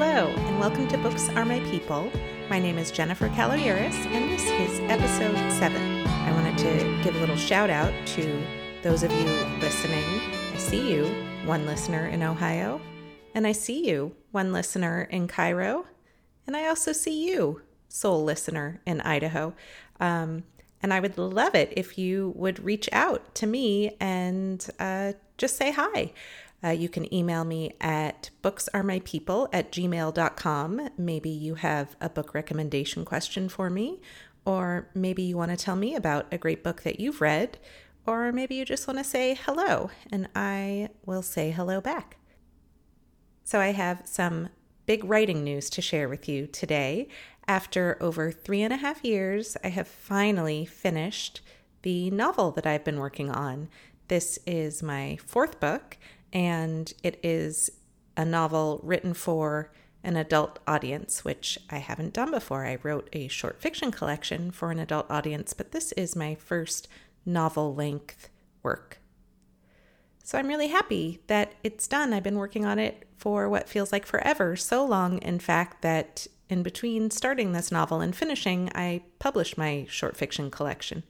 Hello, and welcome to Books Are My People. My name is Jennifer Caloyeras, and this is episode 7. I wanted to give a little shout out to those of you listening. I see you, one listener in Ohio, and I see you, one listener in Cairo, and I also see you, sole listener in Idaho. Um, and I would love it if you would reach out to me and uh, just say hi. Uh, you can email me at booksaremypeople at gmail.com. Maybe you have a book recommendation question for me, or maybe you want to tell me about a great book that you've read, or maybe you just want to say hello, and I will say hello back. So I have some big writing news to share with you today. After over three and a half years, I have finally finished the novel that I've been working on. This is my fourth book, and it is a novel written for an adult audience, which I haven't done before. I wrote a short fiction collection for an adult audience, but this is my first novel length work. So I'm really happy that it's done. I've been working on it for what feels like forever, so long, in fact, that in between starting this novel and finishing, I published my short fiction collection.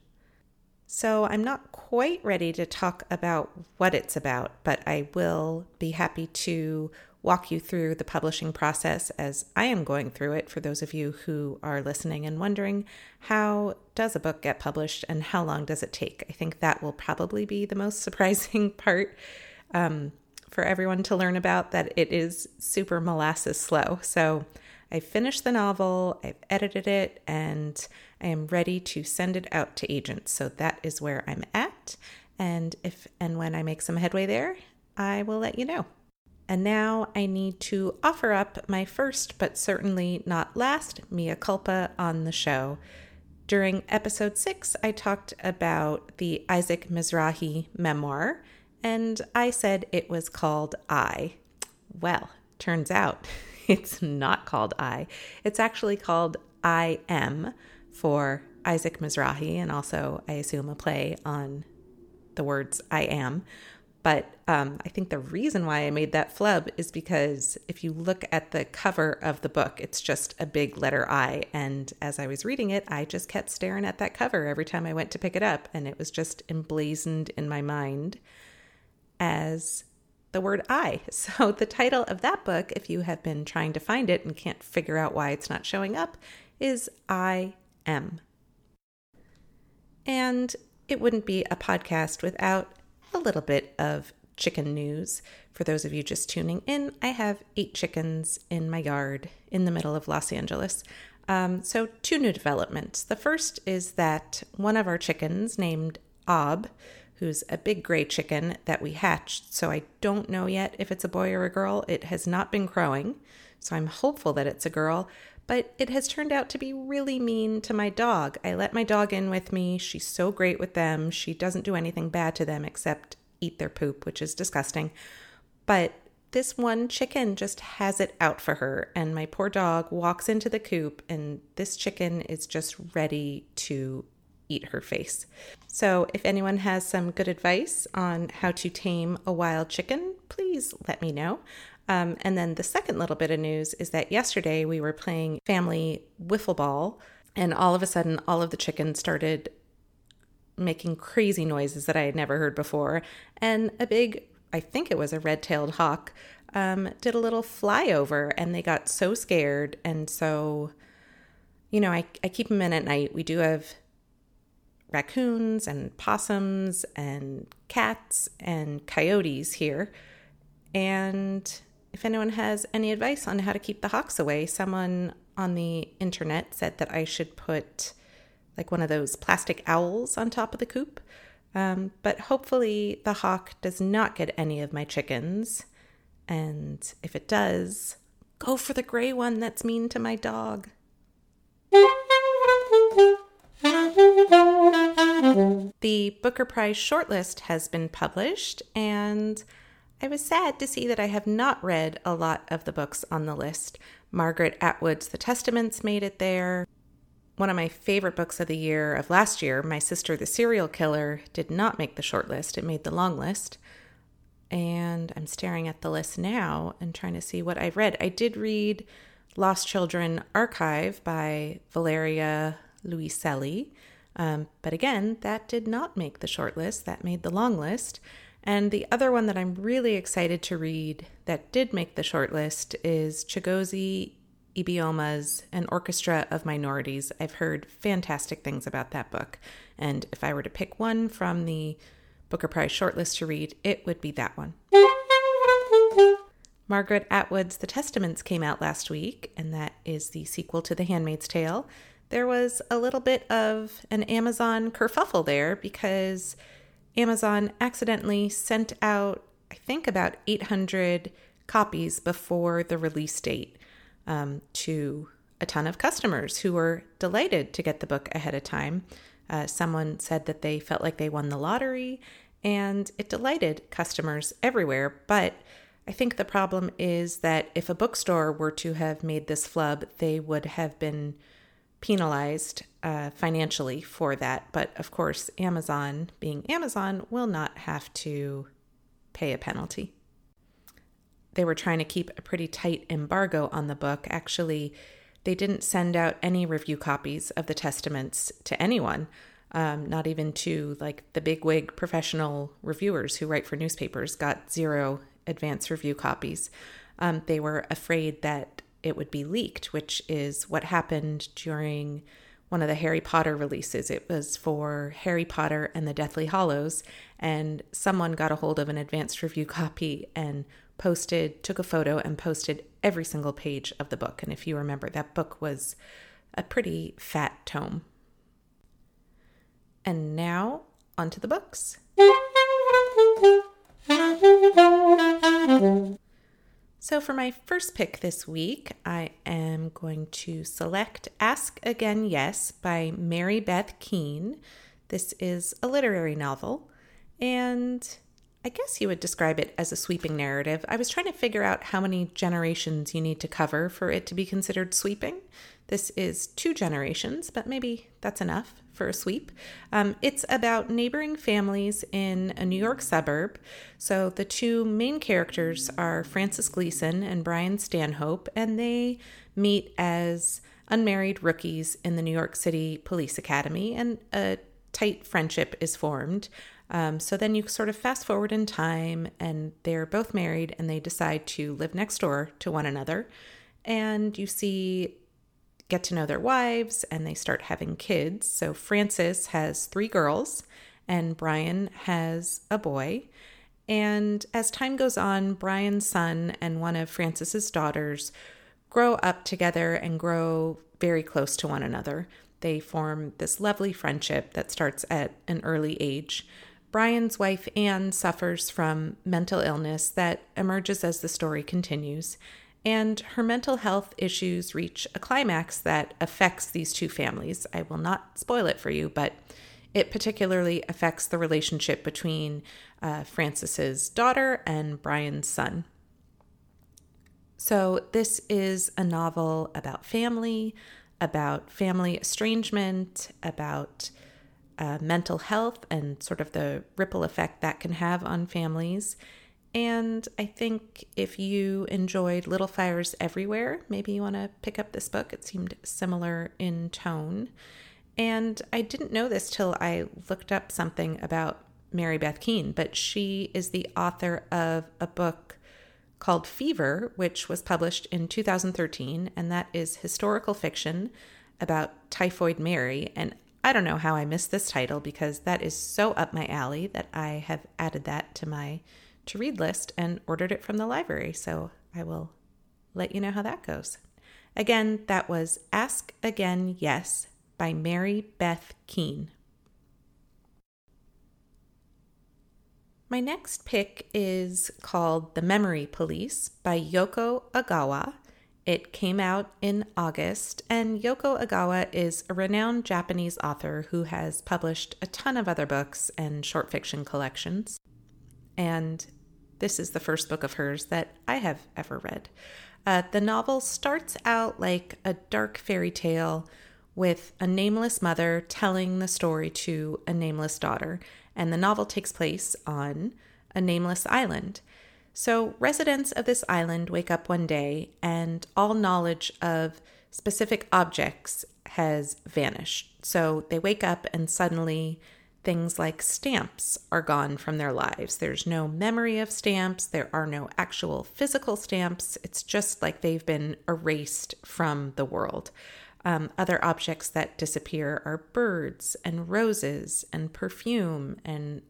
So I'm not quite ready to talk about what it's about, but I will be happy to walk you through the publishing process as I am going through it for those of you who are listening and wondering how does a book get published and how long does it take? I think that will probably be the most surprising part um, for everyone to learn about that it is super molasses slow. So I finished the novel, I've edited it, and I am ready to send it out to agents. So that is where I'm at. And if and when I make some headway there, I will let you know. And now I need to offer up my first, but certainly not last, mea culpa on the show. During episode six, I talked about the Isaac Mizrahi memoir, and I said it was called I. Well, turns out it's not called I. It's actually called I Am for Isaac Mizrahi, and also, I assume, a play on the words I am. But um, I think the reason why I made that flub is because if you look at the cover of the book, it's just a big letter I. And as I was reading it, I just kept staring at that cover every time I went to pick it up. And it was just emblazoned in my mind as the word I. So, the title of that book, if you have been trying to find it and can't figure out why it's not showing up, is I Am. And it wouldn't be a podcast without a little bit of chicken news. For those of you just tuning in, I have eight chickens in my yard in the middle of Los Angeles. Um, so, two new developments. The first is that one of our chickens, named Ob, who's a big gray chicken that we hatched. So I don't know yet if it's a boy or a girl. It has not been crowing, so I'm hopeful that it's a girl. But it has turned out to be really mean to my dog. I let my dog in with me. She's so great with them. She doesn't do anything bad to them except eat their poop, which is disgusting. But this one chicken just has it out for her. And my poor dog walks into the coop, and this chicken is just ready to eat her face. So, if anyone has some good advice on how to tame a wild chicken, please let me know. Um, and then the second little bit of news is that yesterday we were playing family wiffle ball, and all of a sudden, all of the chickens started making crazy noises that I had never heard before. And a big, I think it was a red tailed hawk, um, did a little flyover, and they got so scared. And so, you know, I, I keep them in at night. We do have raccoons and possums and cats and coyotes here. And if anyone has any advice on how to keep the hawks away, someone on the internet said that I should put like one of those plastic owls on top of the coop. Um, but hopefully, the hawk does not get any of my chickens. And if it does, go for the gray one that's mean to my dog. The Booker Prize shortlist has been published, and I was sad to see that I have not read a lot of the books on the list. Margaret Atwood's The Testaments made it there. One of my favorite books of the year of last year, My Sister the Serial Killer, did not make the shortlist. It made the long list. and I'm staring at the list now and trying to see what I've read. I did read Lost Children Archive by Valeria Luiselli, um, but again, that did not make the short list, that made the long list. And the other one that I'm really excited to read that did make the short list is Chigozie Obioma's An Orchestra of Minorities. I've heard fantastic things about that book. And if I were to pick one from the Booker Prize shortlist to read, it would be that one. Margaret Atwood's The Testaments came out last week, and that is the sequel to The Handmaid's Tale. There was a little bit of an Amazon kerfuffle there because Amazon accidentally sent out, I think, about 800 copies before the release date um, to a ton of customers who were delighted to get the book ahead of time. Uh, someone said that they felt like they won the lottery, and it delighted customers everywhere. But I think the problem is that if a bookstore were to have made this flub, they would have been penalized uh, financially for that. But of course, Amazon, being Amazon, will not have to pay a penalty. They were trying to keep a pretty tight embargo on the book. Actually, they didn't send out any review copies of the Testaments to anyone, um, not even to like the bigwig professional reviewers who write for newspapers, got zero advance review copies. Um, they were afraid that it would be leaked, which is what happened during one of the Harry Potter releases. It was for Harry Potter and the Deathly Hallows, and someone got a hold of an advanced review copy and posted, took a photo, and posted every single page of the book. And if you remember, that book was a pretty fat tome. And now, onto the books. So, for my first pick this week, I am going to select Ask Again Yes by Mary Beth Keane. This is a literary novel, and I guess you would describe it as a sweeping narrative. I was trying to figure out how many generations you need to cover for it to be considered sweeping. This is two generations, but maybe that's enough for a sweep. Um, it's about neighboring families in a New York suburb. So the two main characters are Frances Gleason and Brian Stanhope, and they meet as unmarried rookies in the New York City Police Academy, and a tight friendship is formed. Um, so then you sort of fast forward in time, and they're both married and they decide to live next door to one another. And you see, get to know their wives, and they start having kids. So Frances has three girls, and Brian has a boy. And as time goes on, Brian's son and one of Frances's daughters grow up together and grow very close to one another. They form this lovely friendship that starts at an early age. Brian's wife, Anne, suffers from mental illness that emerges as the story continues, and her mental health issues reach a climax that affects these two families. I will not spoil it for you, but it particularly affects the relationship between uh, Frances's daughter and Brian's son. So, this is a novel about family, about family estrangement, about uh, mental health and sort of the ripple effect that can have on families. And I think if you enjoyed Little Fires Everywhere, maybe you want to pick up this book. It seemed similar in tone. And I didn't know this till I looked up something about Mary Beth Keane, but she is the author of a book called Fever, which was published in 2013, and that is historical fiction about Typhoid Mary. And I don't know how I missed this title because that is so up my alley that I have added that to my to read list and ordered it from the library. So I will let you know how that goes. Again, that was Ask Again Yes by Mary Beth Keane. My next pick is called The Memory Police by Yoko Ogawa. It came out in August, and Yoko Ogawa is a renowned Japanese author who has published a ton of other books and short fiction collections. And this is the first book of hers that I have ever read. Uh, the novel starts out like a dark fairy tale with a nameless mother telling the story to a nameless daughter. And the novel takes place on a nameless island. So, residents of this island wake up one day and all knowledge of specific objects has vanished. So, they wake up and suddenly things like stamps are gone from their lives. There's no memory of stamps, there are no actual physical stamps. It's just like they've been erased from the world. Um, other objects that disappear are birds and roses and perfume and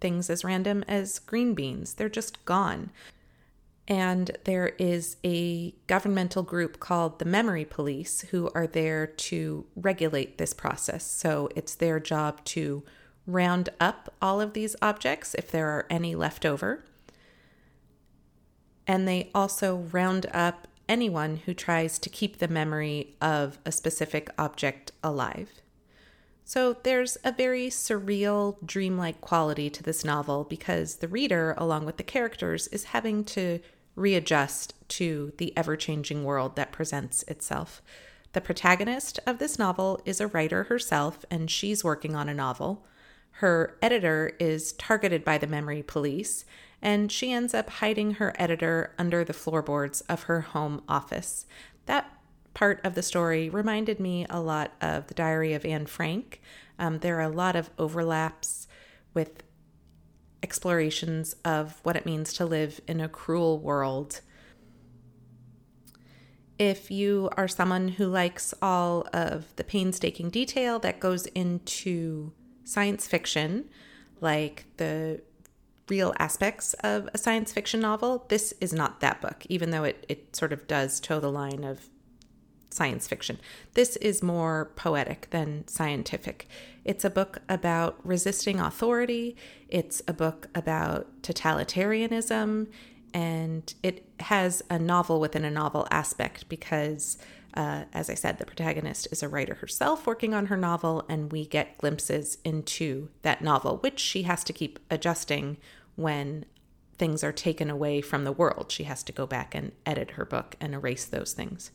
things as random as green beans. They're just gone. And there is a governmental group called the Memory Police who are there to regulate this process. So it's their job to round up all of these objects if there are any left over. And they also round up anyone who tries to keep the memory of a specific object alive. So there's a very surreal, dreamlike quality to this novel because the reader, along with the characters, is having to readjust to the ever changing world that presents itself. The protagonist of this novel is a writer herself, and she's working on a novel. Her editor is targeted by the memory police, and she ends up hiding her editor under the floorboards of her home office. That part of the story reminded me a lot of the Diary of Anne Frank. Um, there are a lot of overlaps with explorations of what it means to live in a cruel world. If you are someone who likes all of the painstaking detail that goes into science fiction, like the real aspects of a science fiction novel, this is not that book, even though it, it sort of does toe the line of science fiction. This is more poetic than scientific. It's a book about resisting authority, it's a book about totalitarianism, and it has a novel within a novel aspect because uh, as I said, the protagonist is a writer herself working on her novel, and we get glimpses into that novel, which she has to keep adjusting when things are taken away from the world. She has to go back and edit her book and erase those things.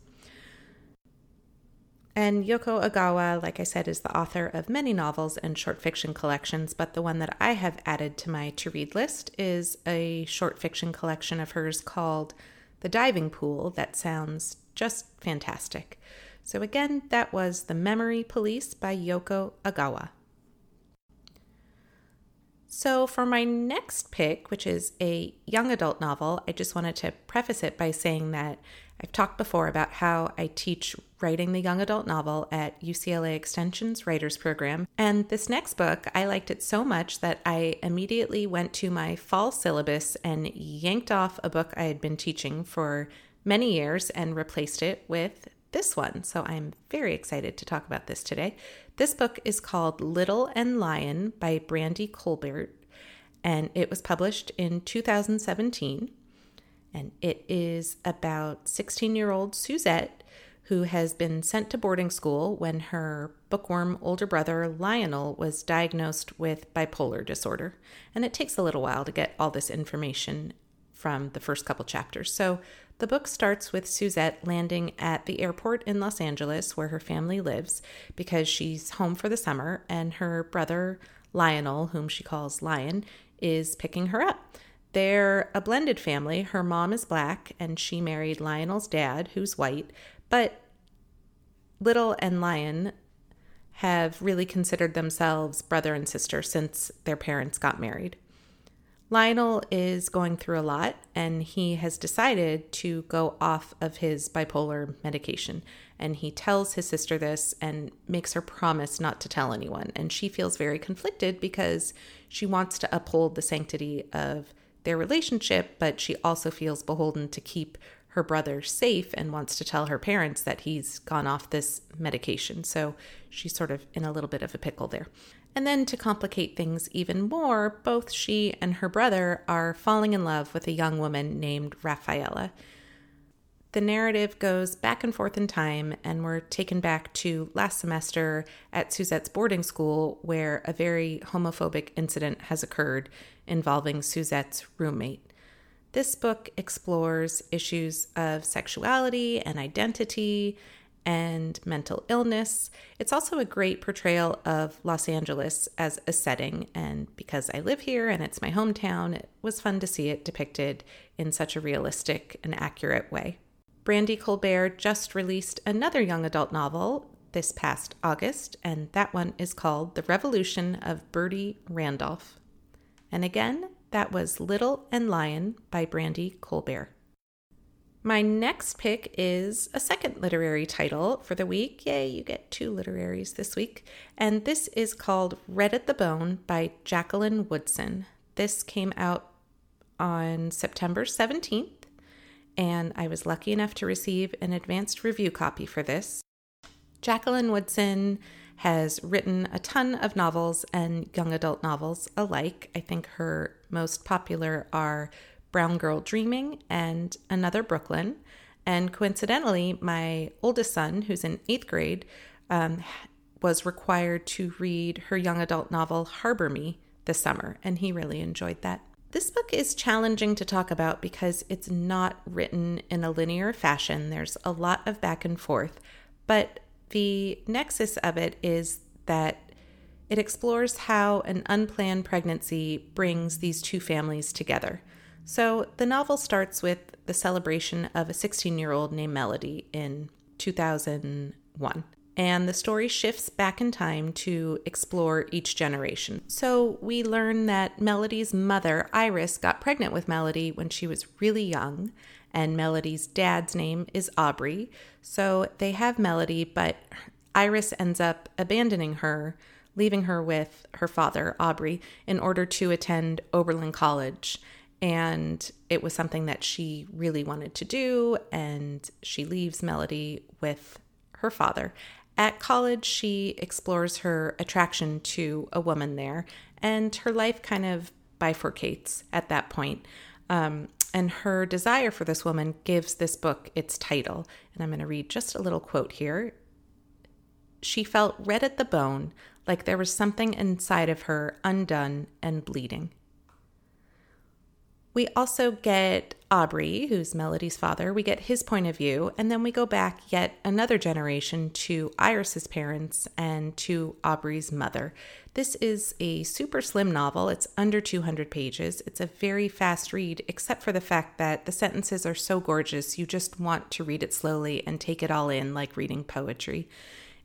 And Yoko Ogawa, like I said, is the author of many novels and short fiction collections, but the one that I have added to my to read list is a short fiction collection of hers called The Diving Pool that sounds just fantastic. So, again, that was The Memory Police by Yoko Ogawa. So, for my next pick, which is a young adult novel, I just wanted to preface it by saying that I've talked before about how I teach writing the young adult novel at UCLA Extension's Writers Program. And this next book, I liked it so much that I immediately went to my fall syllabus and yanked off a book I had been teaching for many years and replaced it with this one. So I'm very excited to talk about this today. This book is called Little and Lion by Brandy Colbert, and it was published in 2017. And it is about 16 year old Suzette, who has been sent to boarding school when her bookworm older brother Lionel was diagnosed with bipolar disorder. And it takes a little while to get all this information from the first couple chapters. So the book starts with Suzette landing at the airport in Los Angeles, where her family lives, because she's home for the summer, and her brother Lionel, whom she calls Lion, is picking her up. They're a blended family. Her mom is black, and she married Lionel's dad, who's white, but Little and Lion have really considered themselves brother and sister since their parents got married. Lionel is going through a lot and he has decided to go off of his bipolar medication. And he tells his sister this and makes her promise not to tell anyone. And she feels very conflicted because she wants to uphold the sanctity of their relationship, but she also feels beholden to keep her brother safe and wants to tell her parents that he's gone off this medication. So she's sort of in a little bit of a pickle there. And then to complicate things even more, both she and her brother are falling in love with a young woman named Rafaela. The narrative goes back and forth in time, and we're taken back to last semester at Suzette's boarding school, where a very homophobic incident has occurred involving Suzette's roommate. This book explores issues of sexuality and identity and mental illness. It's also a great portrayal of Los Angeles as a setting, and because I live here and it's my hometown, it was fun to see it depicted in such a realistic and accurate way. Brandy Colbert just released another young adult novel this past August, and that one is called The Revolution of Birdie Randolph. And again, that was Little and Lion by Brandy Colbert. My next pick is a second literary title for the week. Yay, you get two literaries this week. And this is called Red at the Bone by Jacqueline Woodson. This came out on September 17th, and I was lucky enough to receive an advanced review copy for this. Jacqueline Woodson has written a ton of novels and young adult novels alike. I think her most popular are Brown Girl Dreaming, and Another Brooklyn. And coincidentally, my oldest son, who's in eighth grade, um, was required to read her young adult novel Harbor Me this summer, and he really enjoyed that. This book is challenging to talk about because it's not written in a linear fashion. There's a lot of back and forth, but the nexus of it is that it explores how an unplanned pregnancy brings these two families together. So the novel starts with the celebration of a 16 year old named Melody in 2001. And the story shifts back in time to explore each generation. So we learn that Melody's mother, Iris, got pregnant with Melody when she was really young, and Melody's dad's name is Aubrey. So they have Melody, but Iris ends up abandoning her, leaving her with her father, Aubrey, in order to attend Oberlin College. And it was something that she really wanted to do and she leaves melody with her father. At college she explores her attraction to a woman there and her life kind of bifurcates at that point um, and her desire for this woman gives this book its title. And i'm going to read just a little quote here. She felt red at the bone like there was something inside of her undone and bleeding. We also get Aubrey, who's Melody's father, we get his point of view, and then we go back yet another generation to Iris's parents and to Aubrey's mother. This is a super slim novel. It's under 200 pages. It's a very fast read, except for the fact that the sentences are so gorgeous, you just want to read it slowly and take it all in like reading poetry.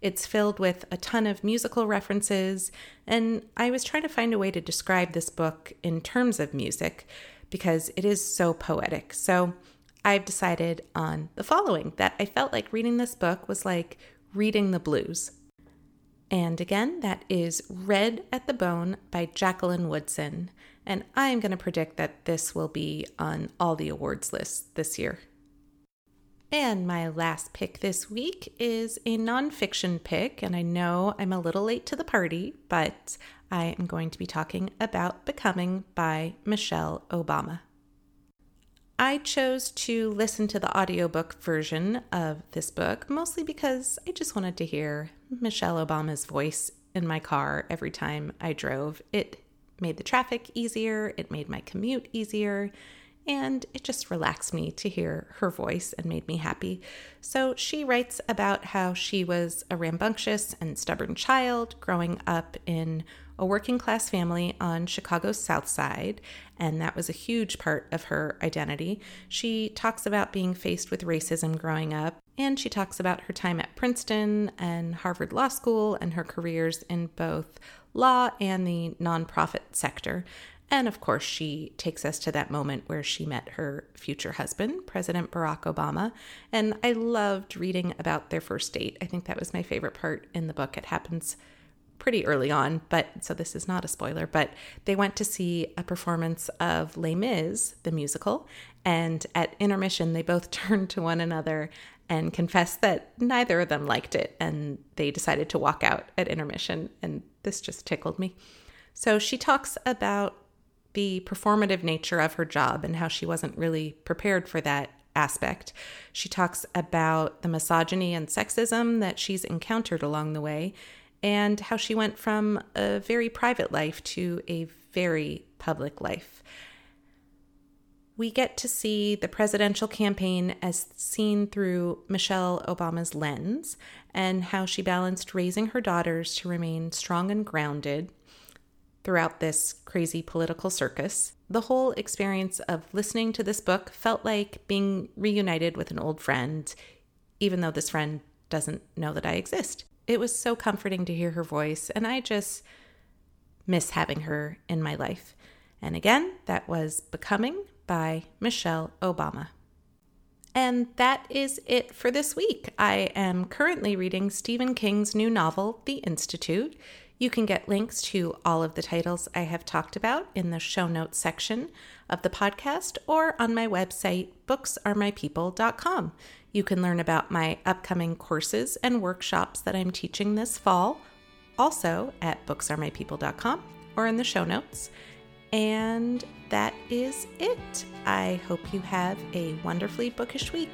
It's filled with a ton of musical references, and I was trying to find a way to describe this book in terms of music because it is so poetic. So I've decided on the following that I felt like reading this book was like reading the blues. And again, that is Red at the Bone by Jacqueline Woodson. And I am going to predict that this will be on all the awards lists this year. And my last pick this week is a nonfiction pick. And I know I'm a little late to the party, but I am going to be talking about Becoming by Michelle Obama. I chose to listen to the audiobook version of this book mostly because I just wanted to hear Michelle Obama's voice in my car every time I drove. It made the traffic easier, it made my commute easier, and it just relaxed me to hear her voice and made me happy. So she writes about how she was a rambunctious and stubborn child growing up in a working class family on Chicago's South Side, and that was a huge part of her identity. She talks about being faced with racism growing up, and she talks about her time at Princeton and Harvard Law School and her careers in both law and the nonprofit sector. And of course, she takes us to that moment where she met her future husband, President Barack Obama. And I loved reading about their first date. I think that was my favorite part in the book. It happens pretty early on, but so this is not a spoiler, but they went to see a performance of Les Mis, the musical, and at intermission, they both turned to one another and confessed that neither of them liked it, and they decided to walk out at intermission, and this just tickled me. So she talks about the performative nature of her job and how she wasn't really prepared for that aspect. She talks about the misogyny and sexism that she's encountered along the way and how she went from a very private life to a very public life. we get to see the presidential campaign as seen through Michelle Obama's lens and how she balanced raising her daughters to remain strong and grounded throughout this crazy political circus. The whole experience of listening to this book felt like being reunited with an old friend, even though this friend doesn't know that I exist. It was so comforting to hear her voice, and I just miss having her in my life. And again, that was Becoming by Michelle Obama. And that is it for this week. I am currently reading Stephen King's new novel, The Institute. You can get links to all of the titles I have talked about in the show notes section of the podcast or on my website, booksaremypeople.com. You can learn about my upcoming courses and workshops that I'm teaching this fall, also at booksaremypeople.com or in the show notes. And that is it. I hope you have a wonderfully bookish week.